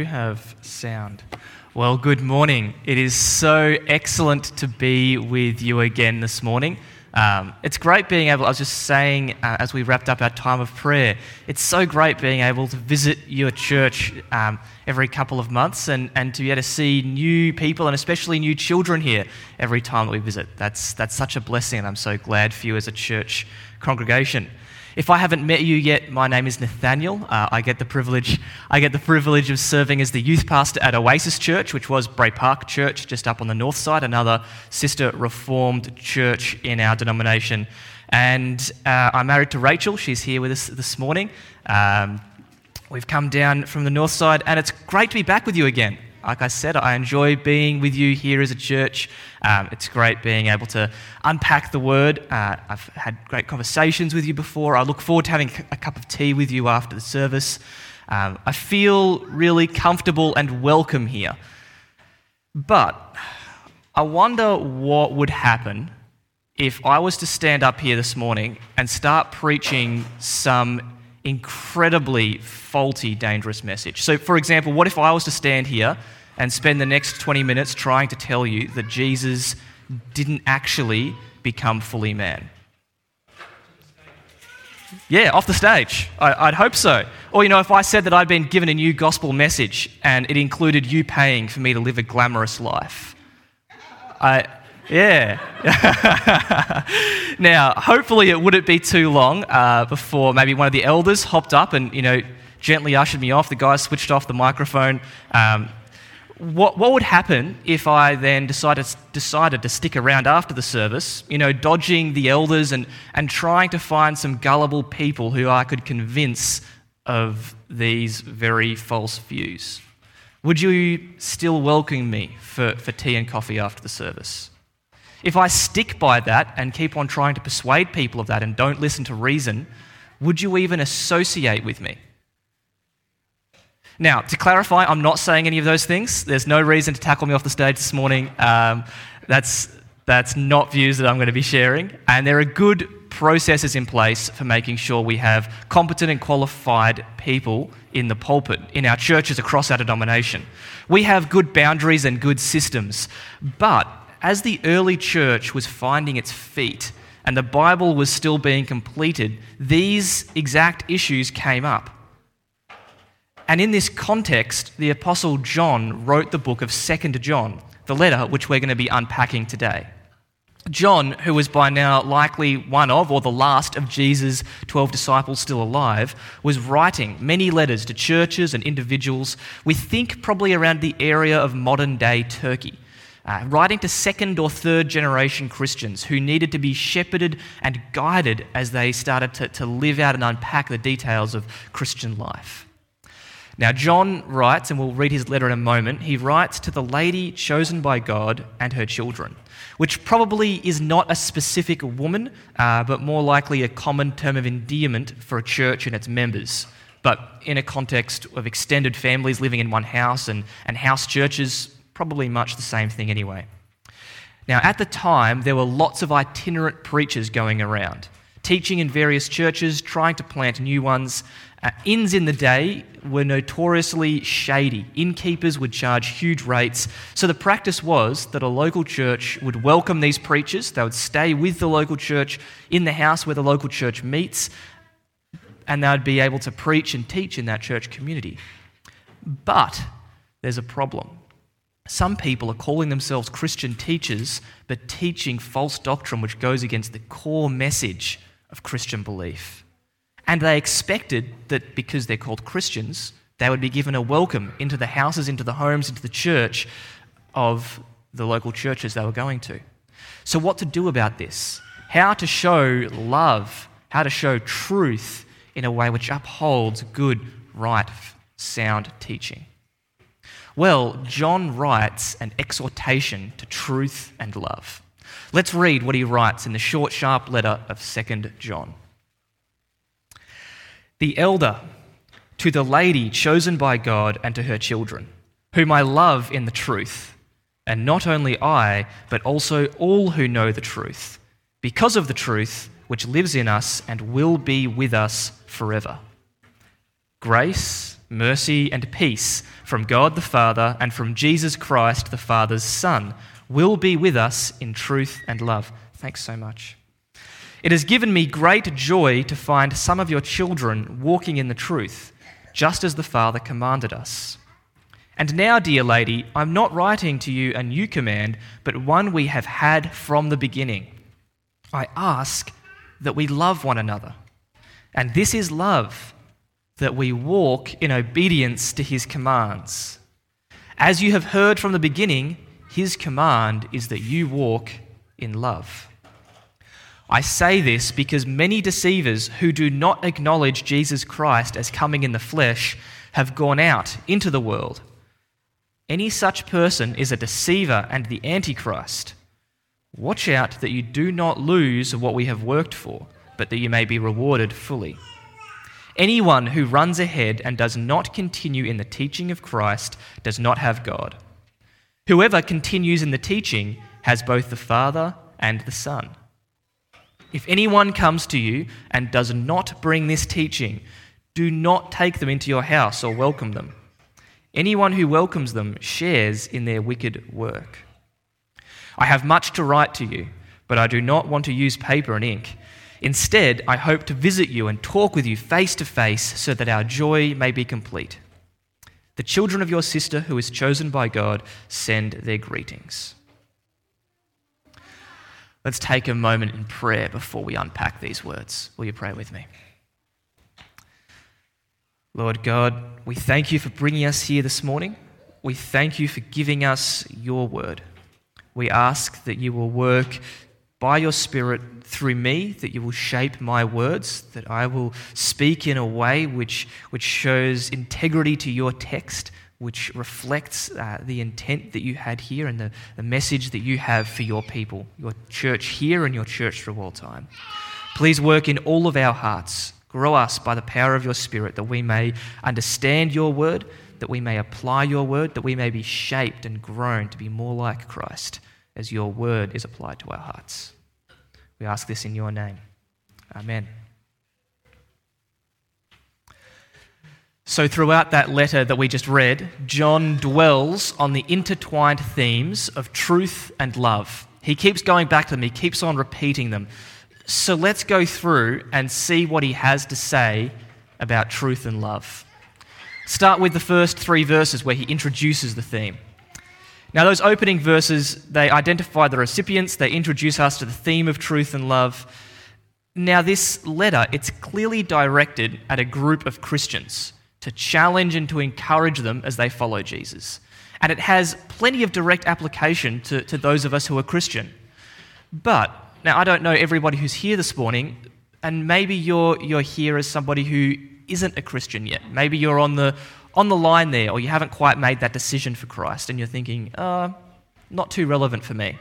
You have sound. Well, good morning. It is so excellent to be with you again this morning. Um, it's great being able, I was just saying uh, as we wrapped up our time of prayer, it's so great being able to visit your church um, every couple of months and, and to be able to see new people and especially new children here every time that we visit. That's, that's such a blessing, and I'm so glad for you as a church congregation. If I haven't met you yet, my name is Nathaniel. Uh, I get the privilege. I get the privilege of serving as the youth pastor at Oasis Church, which was Bray Park Church, just up on the north side, another sister Reformed church in our denomination. And uh, I'm married to Rachel. She's here with us this morning. Um, we've come down from the north side, and it's great to be back with you again like I said, I enjoy being with you here as a church. Um, it's great being able to unpack the word. Uh, I've had great conversations with you before. I look forward to having a cup of tea with you after the service. Um, I feel really comfortable and welcome here. But I wonder what would happen if I was to stand up here this morning and start preaching some incredibly faulty, dangerous message. So, for example, what if I was to stand here and spend the next 20 minutes trying to tell you that Jesus didn't actually become fully man? Yeah, off the stage. I, would hope so. Or, you know, if I said that I'd been given a new gospel message and it included you paying for me to live a glamorous life. I, yeah. now, hopefully, it wouldn't be too long uh, before maybe one of the elders hopped up and, you know, gently ushered me off. The guy switched off the microphone. Um, what, what would happen if I then decided, decided to stick around after the service, you know, dodging the elders and, and trying to find some gullible people who I could convince of these very false views? Would you still welcome me for, for tea and coffee after the service? If I stick by that and keep on trying to persuade people of that and don't listen to reason, would you even associate with me? Now, to clarify, I'm not saying any of those things. There's no reason to tackle me off the stage this morning. Um, that's, that's not views that I'm going to be sharing. And there are good processes in place for making sure we have competent and qualified people in the pulpit, in our churches across our denomination. We have good boundaries and good systems. But as the early church was finding its feet and the Bible was still being completed, these exact issues came up. And in this context, the Apostle John wrote the book of 2nd John, the letter which we're going to be unpacking today. John, who was by now likely one of or the last of Jesus' 12 disciples still alive, was writing many letters to churches and individuals, we think probably around the area of modern day Turkey. Uh, writing to second or third generation Christians who needed to be shepherded and guided as they started to, to live out and unpack the details of Christian life. Now, John writes, and we'll read his letter in a moment, he writes to the lady chosen by God and her children, which probably is not a specific woman, uh, but more likely a common term of endearment for a church and its members. But in a context of extended families living in one house and, and house churches, probably much the same thing anyway. Now, at the time, there were lots of itinerant preachers going around, teaching in various churches, trying to plant new ones, uh, inns in the day were notoriously shady. Innkeepers would charge huge rates. So the practice was that a local church would welcome these preachers. They would stay with the local church in the house where the local church meets, and they would be able to preach and teach in that church community. But there's a problem. Some people are calling themselves Christian teachers, but teaching false doctrine which goes against the core message of Christian belief. And they expected that because they're called Christians, they would be given a welcome into the houses, into the homes, into the church of the local churches they were going to. So, what to do about this? How to show love, how to show truth in a way which upholds good, right, sound teaching. Well, John writes an exhortation to truth and love. Let's read what he writes in the short, sharp letter of 2nd John the elder, to the lady chosen by God and to her children, whom I love in the truth, and not only I, but also all who know the truth, because of the truth which lives in us and will be with us forever. Grace mercy, and peace from God the Father and from Jesus Christ, the Father's Son, will be with us in truth and love. Thanks so much. It has given me great joy to find some of your children walking in the truth, just as the Father commanded us. And now, dear lady, I'm not writing to you a new command, but one we have had from the beginning. I ask that we love one another. And this is love, that we walk in obedience to his commands. As you have heard from the beginning, his command is that you walk in love. I say this because many deceivers who do not acknowledge Jesus Christ as coming in the flesh have gone out into the world. Any such person is a deceiver and the Antichrist. Watch out that you do not lose what we have worked for, but that you may be rewarded fully. Anyone who runs ahead and does not continue in the teaching of Christ does not have God. Whoever continues in the teaching has both the Father and the Son. If anyone comes to you and does not bring this teaching, do not take them into your house or welcome them. Anyone who welcomes them shares in their wicked work. I have much to write to you, but I do not want to use paper and ink. Instead, I hope to visit you and talk with you face to face so that our joy may be complete. The children of your sister, who is chosen by God, send their greetings. Let's take a moment in prayer before we unpack these words. Will you pray with me? Lord God, we thank you for bringing us here this morning. We thank you for giving us your word. We ask that you will work by your Spirit through me, that you will shape my words, that I will speak in a way which, which shows integrity to your text, which reflects uh, the intent that you had here and the, the message that you have for your people, your church here and your church through all time. Please work in all of our hearts. Grow us by the power of your Spirit that we may understand your word, that we may apply your word, that we may be shaped and grown to be more like Christ as your word is applied to our hearts. We ask this in your name. Amen. So, throughout that letter that we just read, John dwells on the intertwined themes of truth and love. He keeps going back to them, he keeps on repeating them. So, let's go through and see what he has to say about truth and love. Start with the first three verses where he introduces the theme. Now, those opening verses, they identify the recipients, they introduce us to the theme of truth and love. Now, this letter, it's clearly directed at a group of Christians to challenge and to encourage them as they follow Jesus. And it has plenty of direct application to, to those of us who are Christian. But, now I don't know everybody who's here this morning, and maybe you're, you're here as somebody who isn't a Christian yet. Maybe you're on the, on the line there, or you haven't quite made that decision for Christ, and you're thinking, uh, not too relevant for me.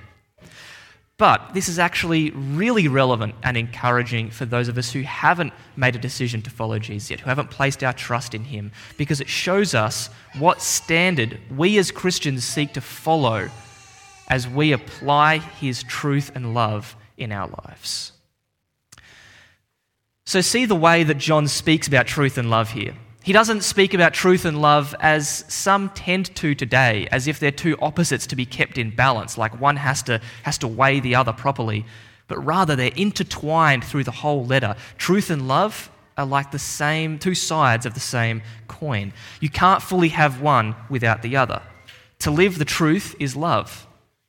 But this is actually really relevant and encouraging for those of us who haven't made a decision to follow Jesus yet, who haven't placed our trust in him, because it shows us what standard we as Christians seek to follow as we apply his truth and love in our lives. So, see the way that John speaks about truth and love here. He doesn't speak about truth and love as some tend to today, as if they're two opposites to be kept in balance, like one has to, has to weigh the other properly. But rather, they're intertwined through the whole letter. Truth and love are like the same, two sides of the same coin. You can't fully have one without the other. To live the truth is love.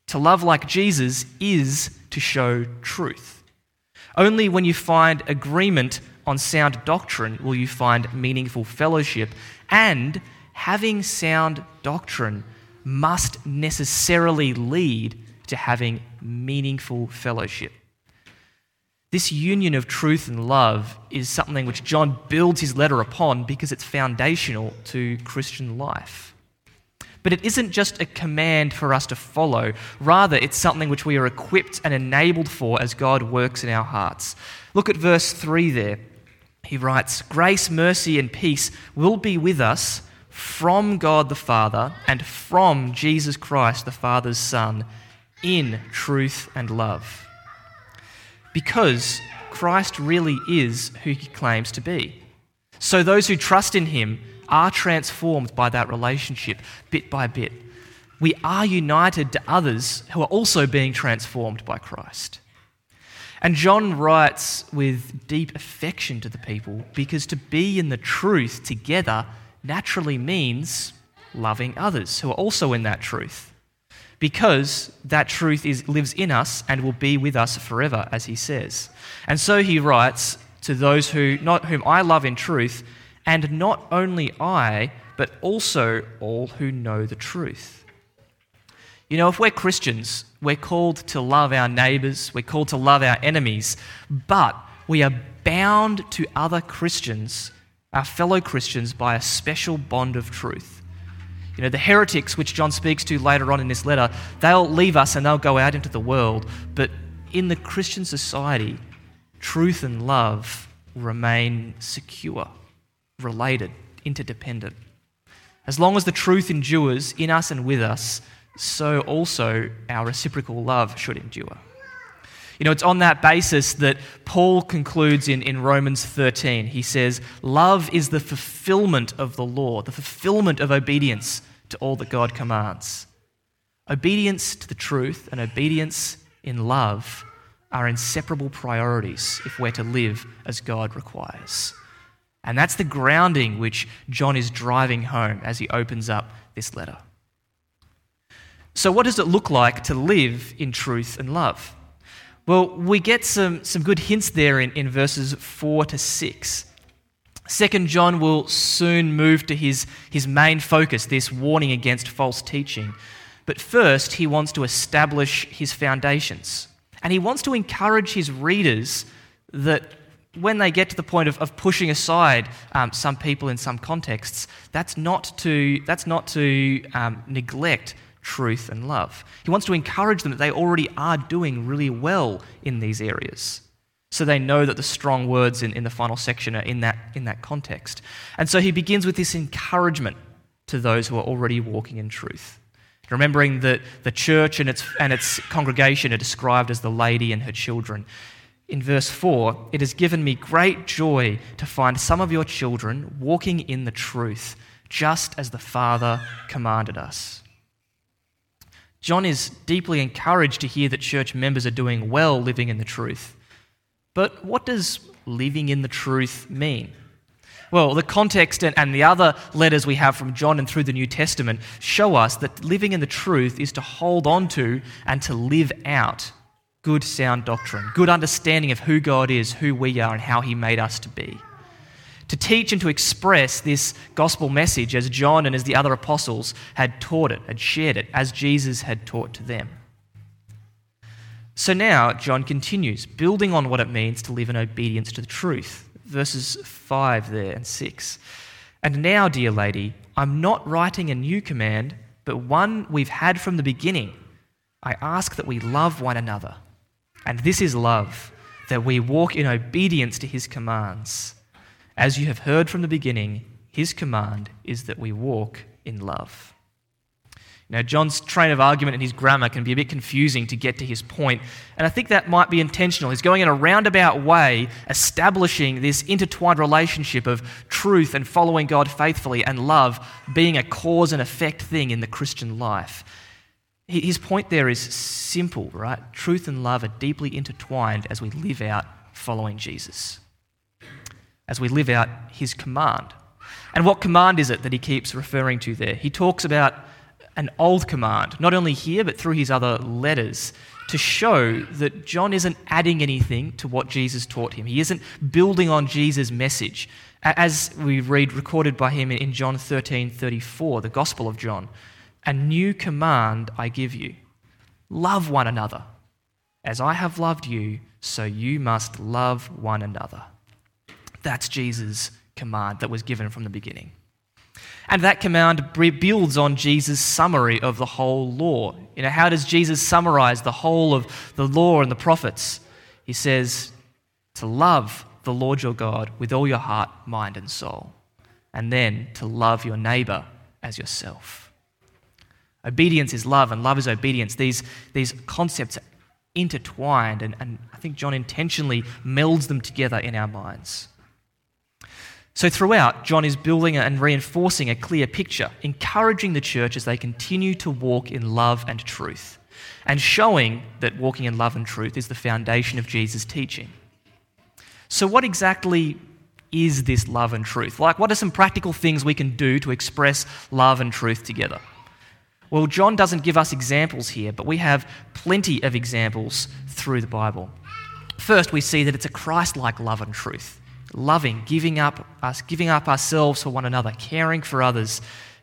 To love like Jesus is to show truth. Only when you find agreement on sound doctrine will you find meaningful fellowship. And having sound doctrine must necessarily lead to having meaningful fellowship. This union of truth and love is something which John builds his letter upon because it's foundational to Christian life. But it isn't just a command for us to follow, rather, it's something which we are equipped and enabled for as God works in our hearts. Look at verse 3 there. He writes, Grace, mercy, and peace will be with us from God the Father and from Jesus Christ, the Father's Son, in truth and love. Because Christ really is who he claims to be. So those who trust in him are transformed by that relationship bit by bit. We are united to others who are also being transformed by Christ. And John writes with deep affection to the people because to be in the truth together naturally means loving others who are also in that truth. Because that truth is, lives in us and will be with us forever, as he says. And so he writes to those who, not whom I love in truth, and not only I, but also all who know the truth. You know, if we're Christians, we're called to love our neighbours, we're called to love our enemies, but we are bound to other Christians, our fellow Christians, by a special bond of truth. You know, the heretics, which John speaks to later on in this letter, they'll leave us and they'll go out into the world, but in the Christian society, truth and love remain secure, related, interdependent. As long as the truth endures in us and with us, so also our reciprocal love should endure. You know, it's on that basis that Paul concludes in, in Romans 13. He says, Love is the fulfillment of the law, the fulfillment of obedience to all that God commands. Obedience to the truth and obedience in love are inseparable priorities if we're to live as God requires. And that's the grounding which John is driving home as he opens up this letter. So, what does it look like to live in truth and love? Well, we get some, some good hints there in, in verses 4 to 6. Second John will soon move to his, his main focus, this warning against false teaching. But first, he wants to establish his foundations. And he wants to encourage his readers that when they get to the point of, of pushing aside um, some people in some contexts, that's not to, that's not to um, neglect truth, and love. He wants to encourage them that they already are doing really well in these areas. So they know that the strong words in, in the final section are in that, in that context. And so he begins with this encouragement to those who are already walking in truth. Remembering that the church and its, and its congregation are described as the lady and her children. In verse 4, it has given me great joy to find some of your children walking in the truth, just as the Father commanded us. John is deeply encouraged to hear that church members are doing well living in the truth. But what does living in the truth mean? Well, the context and the other letters we have from John and through the New Testament show us that living in the truth is to hold on to and to live out good, sound doctrine, good understanding of who God is, who we are, and how He made us to be to teach and to express this gospel message as John and as the other apostles had taught it, had shared it, as Jesus had taught to them. So now, John continues, building on what it means to live in obedience to the truth. Verses 5 there and 6. And now, dear lady, I'm not writing a new command, but one we've had from the beginning. I ask that we love one another. And this is love, that we walk in obedience to his commands. As you have heard from the beginning, his command is that we walk in love. Now, John's train of argument and his grammar can be a bit confusing to get to his point, and I think that might be intentional. He's going in a roundabout way, establishing this intertwined relationship of truth and following God faithfully and love being a cause and effect thing in the Christian life. His point there is simple, right? Truth and love are deeply intertwined as we live out following Jesus as we live out his command. And what command is it that he keeps referring to there? He talks about an old command, not only here, but through his other letters, to show that John isn't adding anything to what Jesus taught him. He isn't building on Jesus' message. As we read recorded by him in John 13 34, the Gospel of John, a new command I give you love one another. As I have loved you, so you must love one another. That's Jesus' command that was given from the beginning. And that command builds on Jesus' summary of the whole law. You know, how does Jesus summarize the whole of the law and the prophets? He says, to love the Lord your God with all your heart, mind, and soul, and then to love your neighbor as yourself. Obedience is love, and love is obedience. These, these concepts are intertwined, and, and I think John intentionally melds them together in our minds. So, throughout, John is building and reinforcing a clear picture, encouraging the church as they continue to walk in love and truth, and showing that walking in love and truth is the foundation of Jesus' teaching. So, what exactly is this love and truth? Like, what are some practical things we can do to express love and truth together? Well, John doesn't give us examples here, but we have plenty of examples through the Bible. First, we see that it's a Christ like love and truth loving, giving up us, giving up ourselves for one another, caring for others,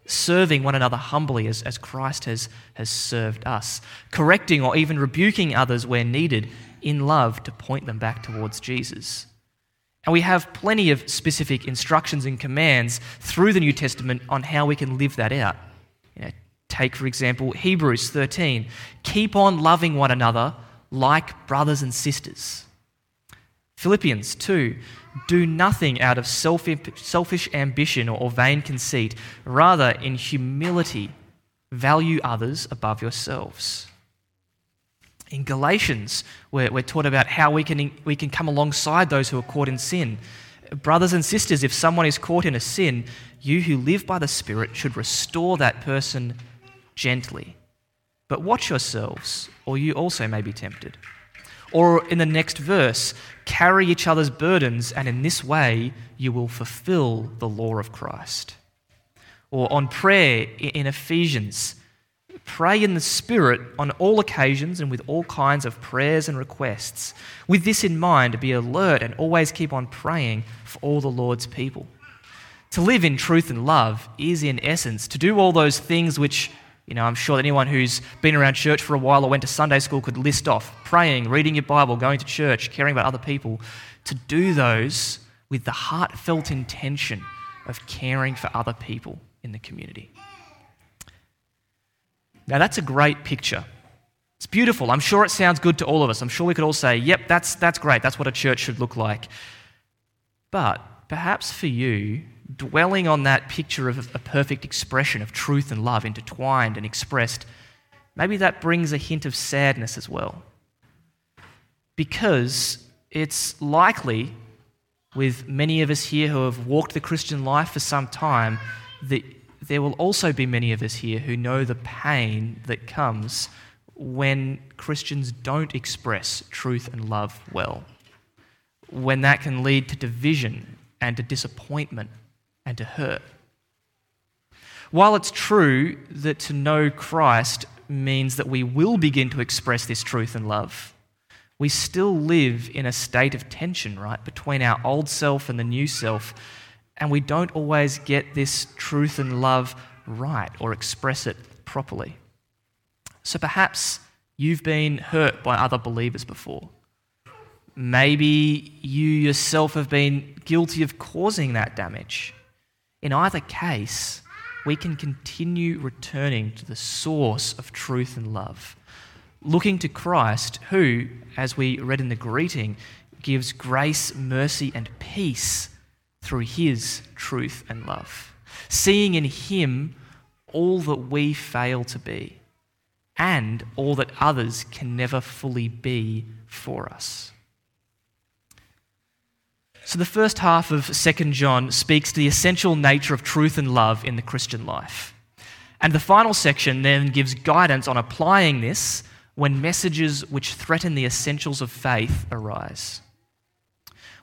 serving one another humbly as, as Christ has, has served us, correcting or even rebuking others where needed in love to point them back towards Jesus. And we have plenty of specific instructions and commands through the New Testament on how we can live that out. You know, take, for example, Hebrews 13 keep on loving one another like brothers and sisters. Philippians 2 do nothing out of selfish ambition or vain conceit. Rather, in humility, value others above yourselves. In Galatians, we're, we're taught about how we can, we can come alongside those who are caught in sin. Brothers and sisters, if someone is caught in a sin, you who live by the Spirit should restore that person gently. But watch yourselves, or you also may be tempted. Or in the next verse, carry each other's burdens, and in this way you will fulfill the law of Christ. Or on prayer in Ephesians, pray in the Spirit on all occasions and with all kinds of prayers and requests. With this in mind, be alert and always keep on praying for all the Lord's people. To live in truth and love is, in essence, to do all those things which you know, I'm sure anyone who's been around church for a while or went to Sunday school could list off praying, reading your Bible, going to church, caring about other people. To do those with the heartfelt intention of caring for other people in the community. Now, that's a great picture. It's beautiful. I'm sure it sounds good to all of us. I'm sure we could all say, yep, that's, that's great. That's what a church should look like. But perhaps for you, dwelling on that picture of a perfect expression of truth and love intertwined and expressed, maybe that brings a hint of sadness as well. Because it's likely, with many of us here who have walked the Christian life for some time, that there will also be many of us here who know the pain that comes when Christians don't express truth and love well. When that can lead to division and to disappointment and to hurt. While it's true that to know Christ means that we will begin to express this truth and love, we still live in a state of tension, right, between our old self and the new self, and we don't always get this truth and love right or express it properly. So perhaps you've been hurt by other believers before. Maybe you yourself have been guilty of causing that damage. In either case, we can continue returning to the source of truth and love, looking to Christ, who, as we read in the greeting, gives grace, mercy, and peace through his truth and love, seeing in him all that we fail to be and all that others can never fully be for us. So, the first half of 2 John speaks to the essential nature of truth and love in the Christian life. And the final section then gives guidance on applying this when messages which threaten the essentials of faith arise.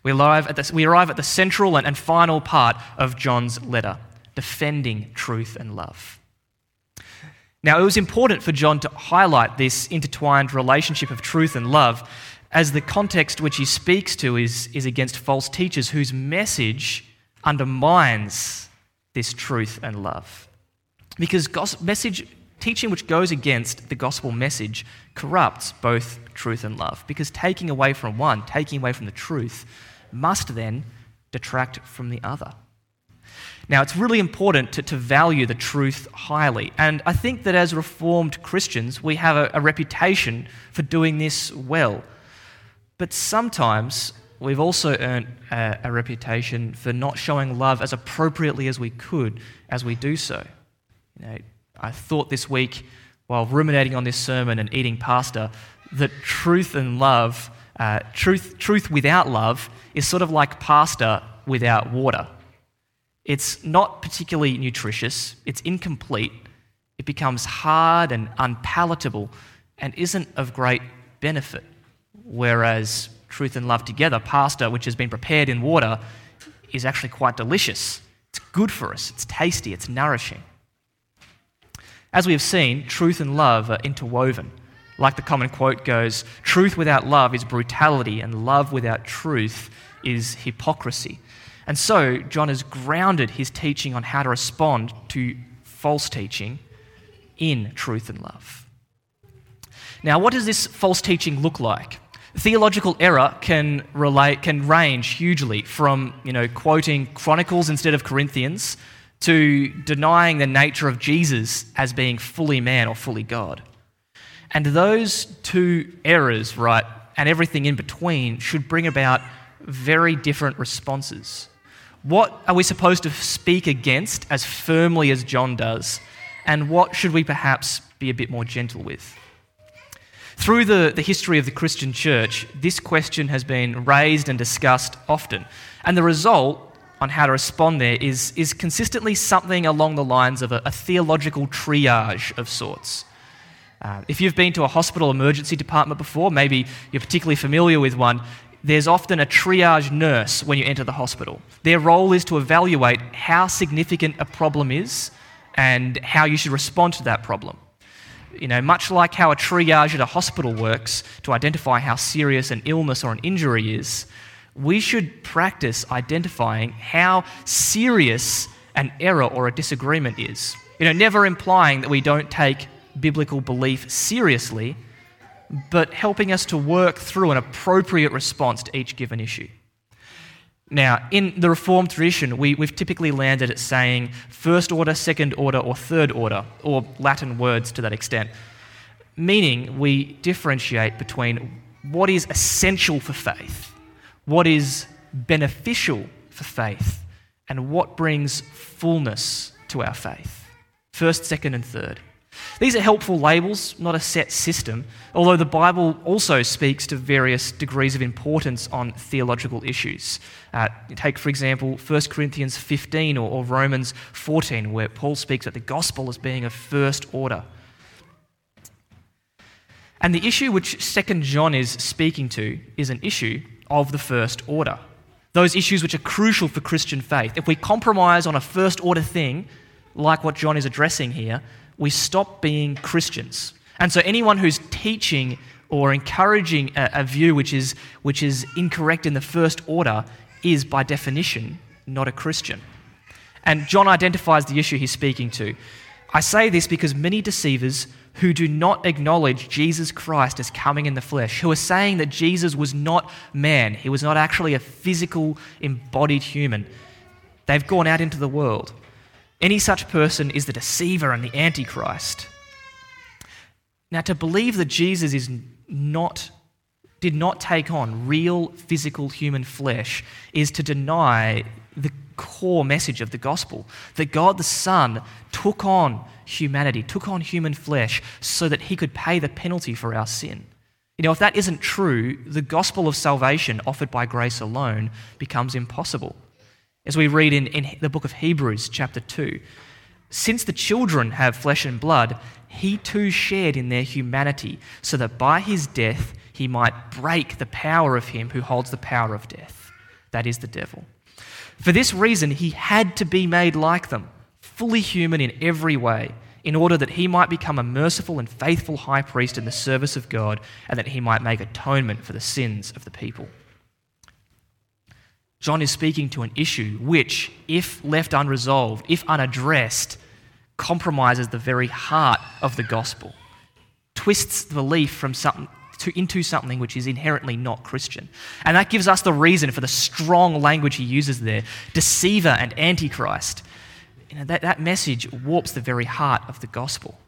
We arrive at the, arrive at the central and, and final part of John's letter defending truth and love. Now, it was important for John to highlight this intertwined relationship of truth and love as the context which he speaks to is, is against false teachers whose message undermines this truth and love. Because message, teaching which goes against the gospel message corrupts both truth and love. Because taking away from one, taking away from the truth, must then detract from the other. Now, it's really important to, to value the truth highly. And I think that as Reformed Christians, we have a, a reputation for doing this well. But sometimes we've also earned a, a, reputation for not showing love as appropriately as we could as we do so. You know, I thought this week, while ruminating on this sermon and eating pasta, that truth and love, uh, truth, truth without love, is sort of like pasta without water. It's not particularly nutritious, it's incomplete, it becomes hard and unpalatable, and isn't of great benefit. Whereas truth and love together, pasta, which has been prepared in water, is actually quite delicious. It's good for us, it's tasty, it's nourishing. As we have seen, truth and love are interwoven. Like the common quote goes, truth without love is brutality, and love without truth is hypocrisy. And so, John has grounded his teaching on how to respond to false teaching in truth and love. Now, what does this false teaching look like? Theological error can, relate, can range hugely from you know, quoting Chronicles instead of Corinthians to denying the nature of Jesus as being fully man or fully God. And those two errors, right, and everything in between, should bring about very different responses. What are we supposed to speak against as firmly as John does? And what should we perhaps be a bit more gentle with? Through the, the history of the Christian church, this question has been raised and discussed often. And the result on how to respond there is, is consistently something along the lines of a, a theological triage of sorts. Uh, if you've been to a hospital emergency department before, maybe you're particularly familiar with one, there's often a triage nurse when you enter the hospital. Their role is to evaluate how significant a problem is and how you should respond to that problem. You know, much like how a triage at a hospital works to identify how serious an illness or an injury is, we should practice identifying how serious an error or a disagreement is. You know, never implying that we don't take biblical belief seriously, but helping us to work through an appropriate response to each given issue. Now, in the Reformed tradition, we, have typically landed at saying first order, second order, or third order, or Latin words to that extent, meaning we differentiate between what is essential for faith, what is beneficial for faith, and what brings fullness to our faith. First, second, and third. These are helpful labels, not a set system, although the Bible also speaks to various degrees of importance on theological issues. Uh, take, for example, 1 Corinthians 15 or, or Romans 14, where Paul speaks of the gospel as being of first order. And the issue which 2 John is speaking to is an issue of the first order. Those issues which are crucial for Christian faith. If we compromise on a first order thing, like what John is addressing here, we stop being Christians. And so anyone who's teaching or encouraging a, a, view which is, which is incorrect in the first order is, by definition, not a Christian. And John identifies the issue he's speaking to. I say this because many deceivers who do not acknowledge Jesus Christ as coming in the flesh, who are saying that Jesus was not man, he was not actually a physical, embodied human, they've gone out into the world any such person is the deceiver and the antichrist. Now, to believe that Jesus is not, did not take on real physical human flesh is to deny the core message of the gospel that God the Son took on humanity, took on human flesh, so that he could pay the penalty for our sin. You know, if that isn't true, the gospel of salvation offered by grace alone becomes impossible. As we read in, in the book of Hebrews, chapter 2, since the children have flesh and blood, he too shared in their humanity, so that by his death he might break the power of him who holds the power of death. That is the devil. For this reason, he had to be made like them, fully human in every way, in order that he might become a merciful and faithful high priest in the service of God, and that he might make atonement for the sins of the people. John is speaking to an issue which, if left unresolved, if unaddressed, compromises the very heart of the gospel, twists the belief from something to, into something which is inherently not Christian. And that gives us the reason for the strong language he uses there deceiver and antichrist. You know, that, that message warps the very heart of the gospel.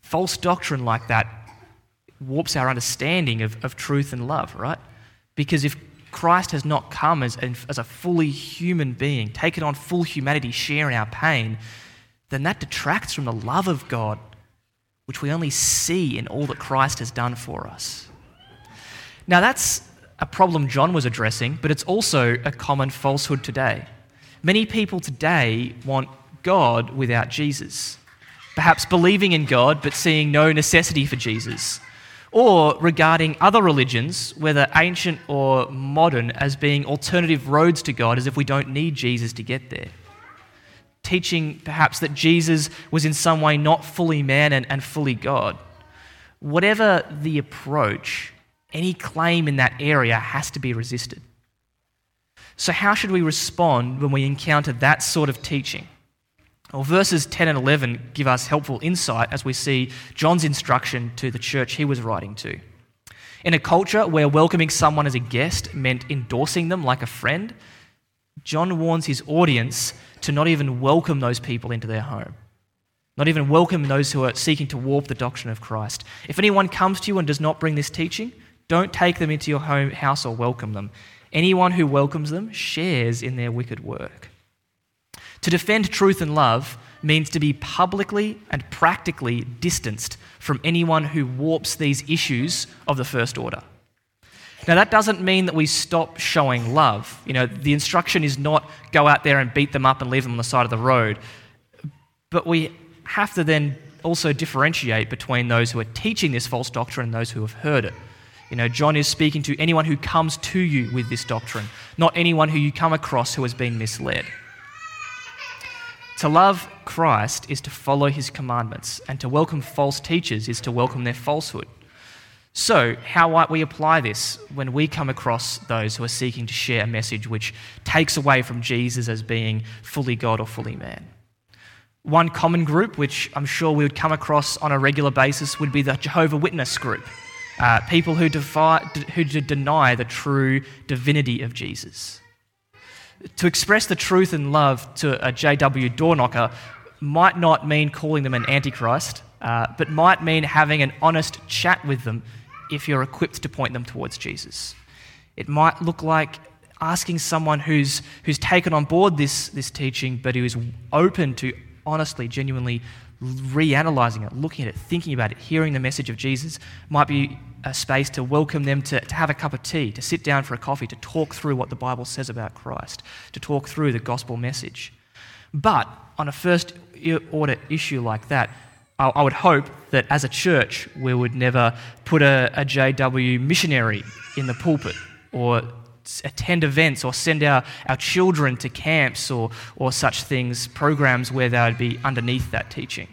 False doctrine like that warps our understanding of, of truth and love, right? Because if Christ has not come as, as a fully human being, taken on full humanity, sharing our pain, then that detracts from the love of God, which we only see in all that Christ has done for us. Now, that's a problem John was addressing, but it's also a common falsehood today. Many people today want God without Jesus, perhaps believing in God but seeing no necessity for Jesus, or regarding other religions, whether ancient or modern, as being alternative roads to God, as if we don't need Jesus to get there. Teaching perhaps that Jesus was in some way not fully man and, and fully God. Whatever the approach, any claim in that area has to be resisted. So, how should we respond when we encounter that sort of teaching? Well, verses 10 and 11 give us helpful insight as we see John's instruction to the church he was writing to. In a culture where welcoming someone as a guest meant endorsing them like a friend, John warns his audience to not even welcome those people into their home, not even welcome those who are seeking to warp the doctrine of Christ. If anyone comes to you and does not bring this teaching, don't take them into your home, house or welcome them. Anyone who welcomes them shares in their wicked work. To defend truth and love means to be publicly and practically distanced from anyone who warps these issues of the first order. Now, that doesn't mean that we stop showing love. You know, the instruction is not go out there and beat them up and leave them on the side of the road. But we have to then also differentiate between those who are teaching this false doctrine and those who have heard it. You know, John is speaking to anyone who comes to you with this doctrine, not anyone who you come across who has been misled. To love Christ is to follow his commandments, and to welcome false teachers is to welcome their falsehood. So, how might we apply this when we come across those who are seeking to share a message which takes away from Jesus as being fully God or fully man? One common group, which I'm sure we would come across on a regular basis, would be the Jehovah Witness group uh, people who, who deny the true divinity of Jesus. To express the truth and love to a JW door knocker might not mean calling them an antichrist, uh, but might mean having an honest chat with them if you're equipped to point them towards Jesus. It might look like asking someone who's, who's taken on board this, this teaching, but who is open to honestly, genuinely reanalyzing it, looking at it, thinking about it, hearing the message of Jesus might be a space to welcome them to, to have a cup of tea, to sit down for a coffee, to talk through what the Bible says about Christ, to talk through the gospel message. But on a first order issue like that, I, I would hope that as a church, we would never put a, a JW missionary in the pulpit or attend events or send our, our children to camps or, or such things, programs where they would be underneath that teaching.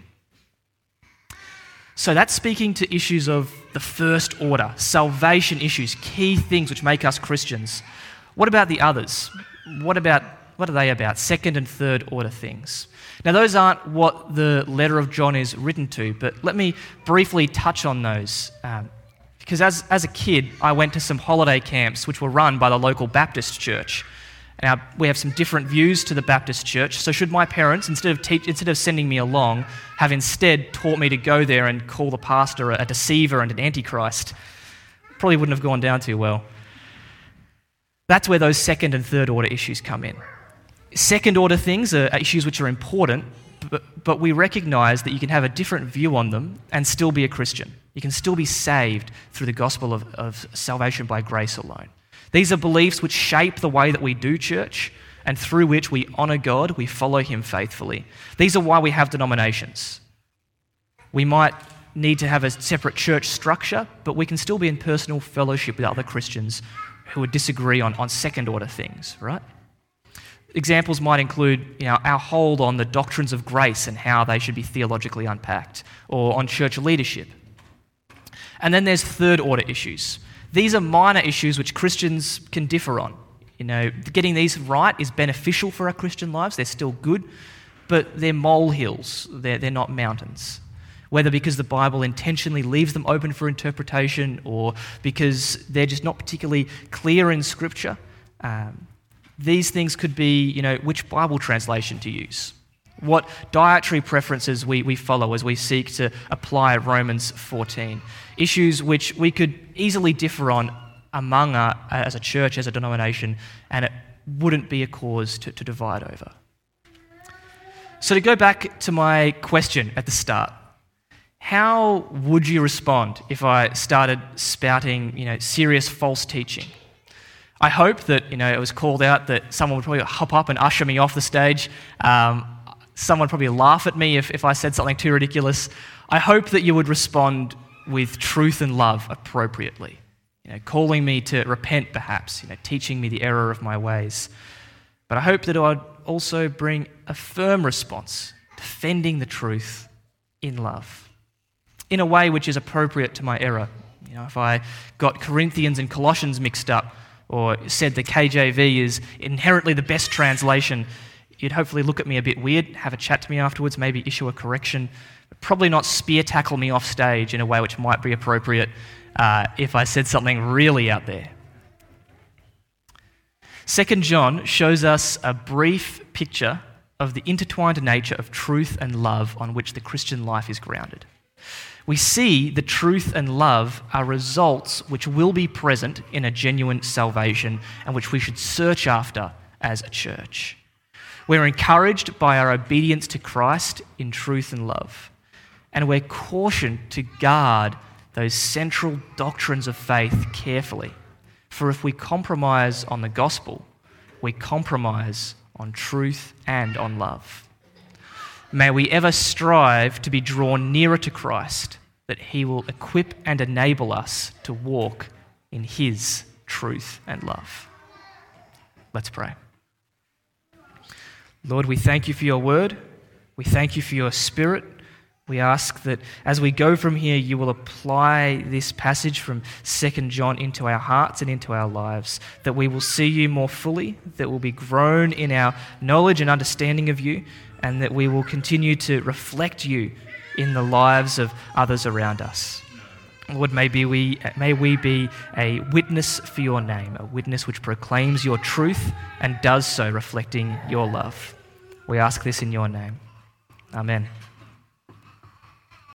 So that's speaking to issues of the first order, salvation issues, key things which make us Christians. What about the others? What about what are they about? Second and third order things. Now, those aren't what the letter of John is written to, but let me briefly touch on those. Um, because as, as a kid, I went to some holiday camps which were run by the local Baptist church. Now, we have some different views to the Baptist church, so should my parents, instead of, instead of sending me along, have instead taught me to go there and call the pastor a, a deceiver and an antichrist, probably wouldn't have gone down too well. That's where those second and third order issues come in. Second order things are issues which are important, but, but we recognize that you can have a different view on them and still be a Christian. You can still be saved through the gospel of, of salvation by grace alone. These are beliefs which shape the way that we do church and through which we honour God, we follow Him faithfully. These are why we have denominations. We might need to have a separate church structure, but we can still be in personal fellowship with other Christians who would disagree on, on second order things, right? Examples might include you know, our hold on the doctrines of grace and how they should be theologically unpacked, or on church leadership. And then there's third order issues. These are minor issues which Christians can differ on. You know, getting these right is beneficial for our Christian lives, they're still good, but they're molehills, they're, they're not mountains. Whether because the Bible intentionally leaves them open for interpretation or because they're just not particularly clear in Scripture. Um, these things could be, you know, which Bible translation to use what dietary preferences we, we follow as we seek to apply Romans 14. Issues which we could easily differ on among our, as a church, as a denomination, and it wouldn't be a cause to, to divide over. So, to go back to my question at the start, how would you respond if I started spouting you know, serious false teaching? I hope that you know it was called out that someone would probably hop up and usher me off the stage. Um, someone probably laugh at me if, if I said something too ridiculous. I hope that you would respond with truth and love appropriately. You know, calling me to repent, perhaps, you know, teaching me the error of my ways. But I hope that I'd also bring a firm response, defending the truth in love, in a way which is appropriate to my error. You know, if I got Corinthians and Colossians mixed up, or said the KJV is inherently the best translation, you'd hopefully look at me a bit weird, have a chat to me afterwards, maybe issue a correction, but probably not spear tackle me off stage in a way which might be appropriate uh, if I said something really out there. Second John shows us a brief picture of the intertwined nature of truth and love on which the Christian life is grounded. We see the truth and love are results which will be present in a genuine salvation and which we should search after as a church. We're encouraged by our obedience to Christ in truth and love, and we're cautioned to guard those central doctrines of faith carefully. For if we compromise on the gospel, we compromise on truth and on love. May we ever strive to be drawn nearer to Christ, that he will equip and enable us to walk in his truth and love. Let's pray. Lord, we thank you for your word. We thank you for your spirit. We ask that as we go from here, you will apply this passage from 2 John into our hearts and into our lives, that we will see you more fully, that we'll be grown in our knowledge and understanding of you, and that we will continue to reflect you in the lives of others around us. Lord, may, we, may we be a witness for your name, a witness which proclaims your truth and does so reflecting your love. We ask this in your name. Amen.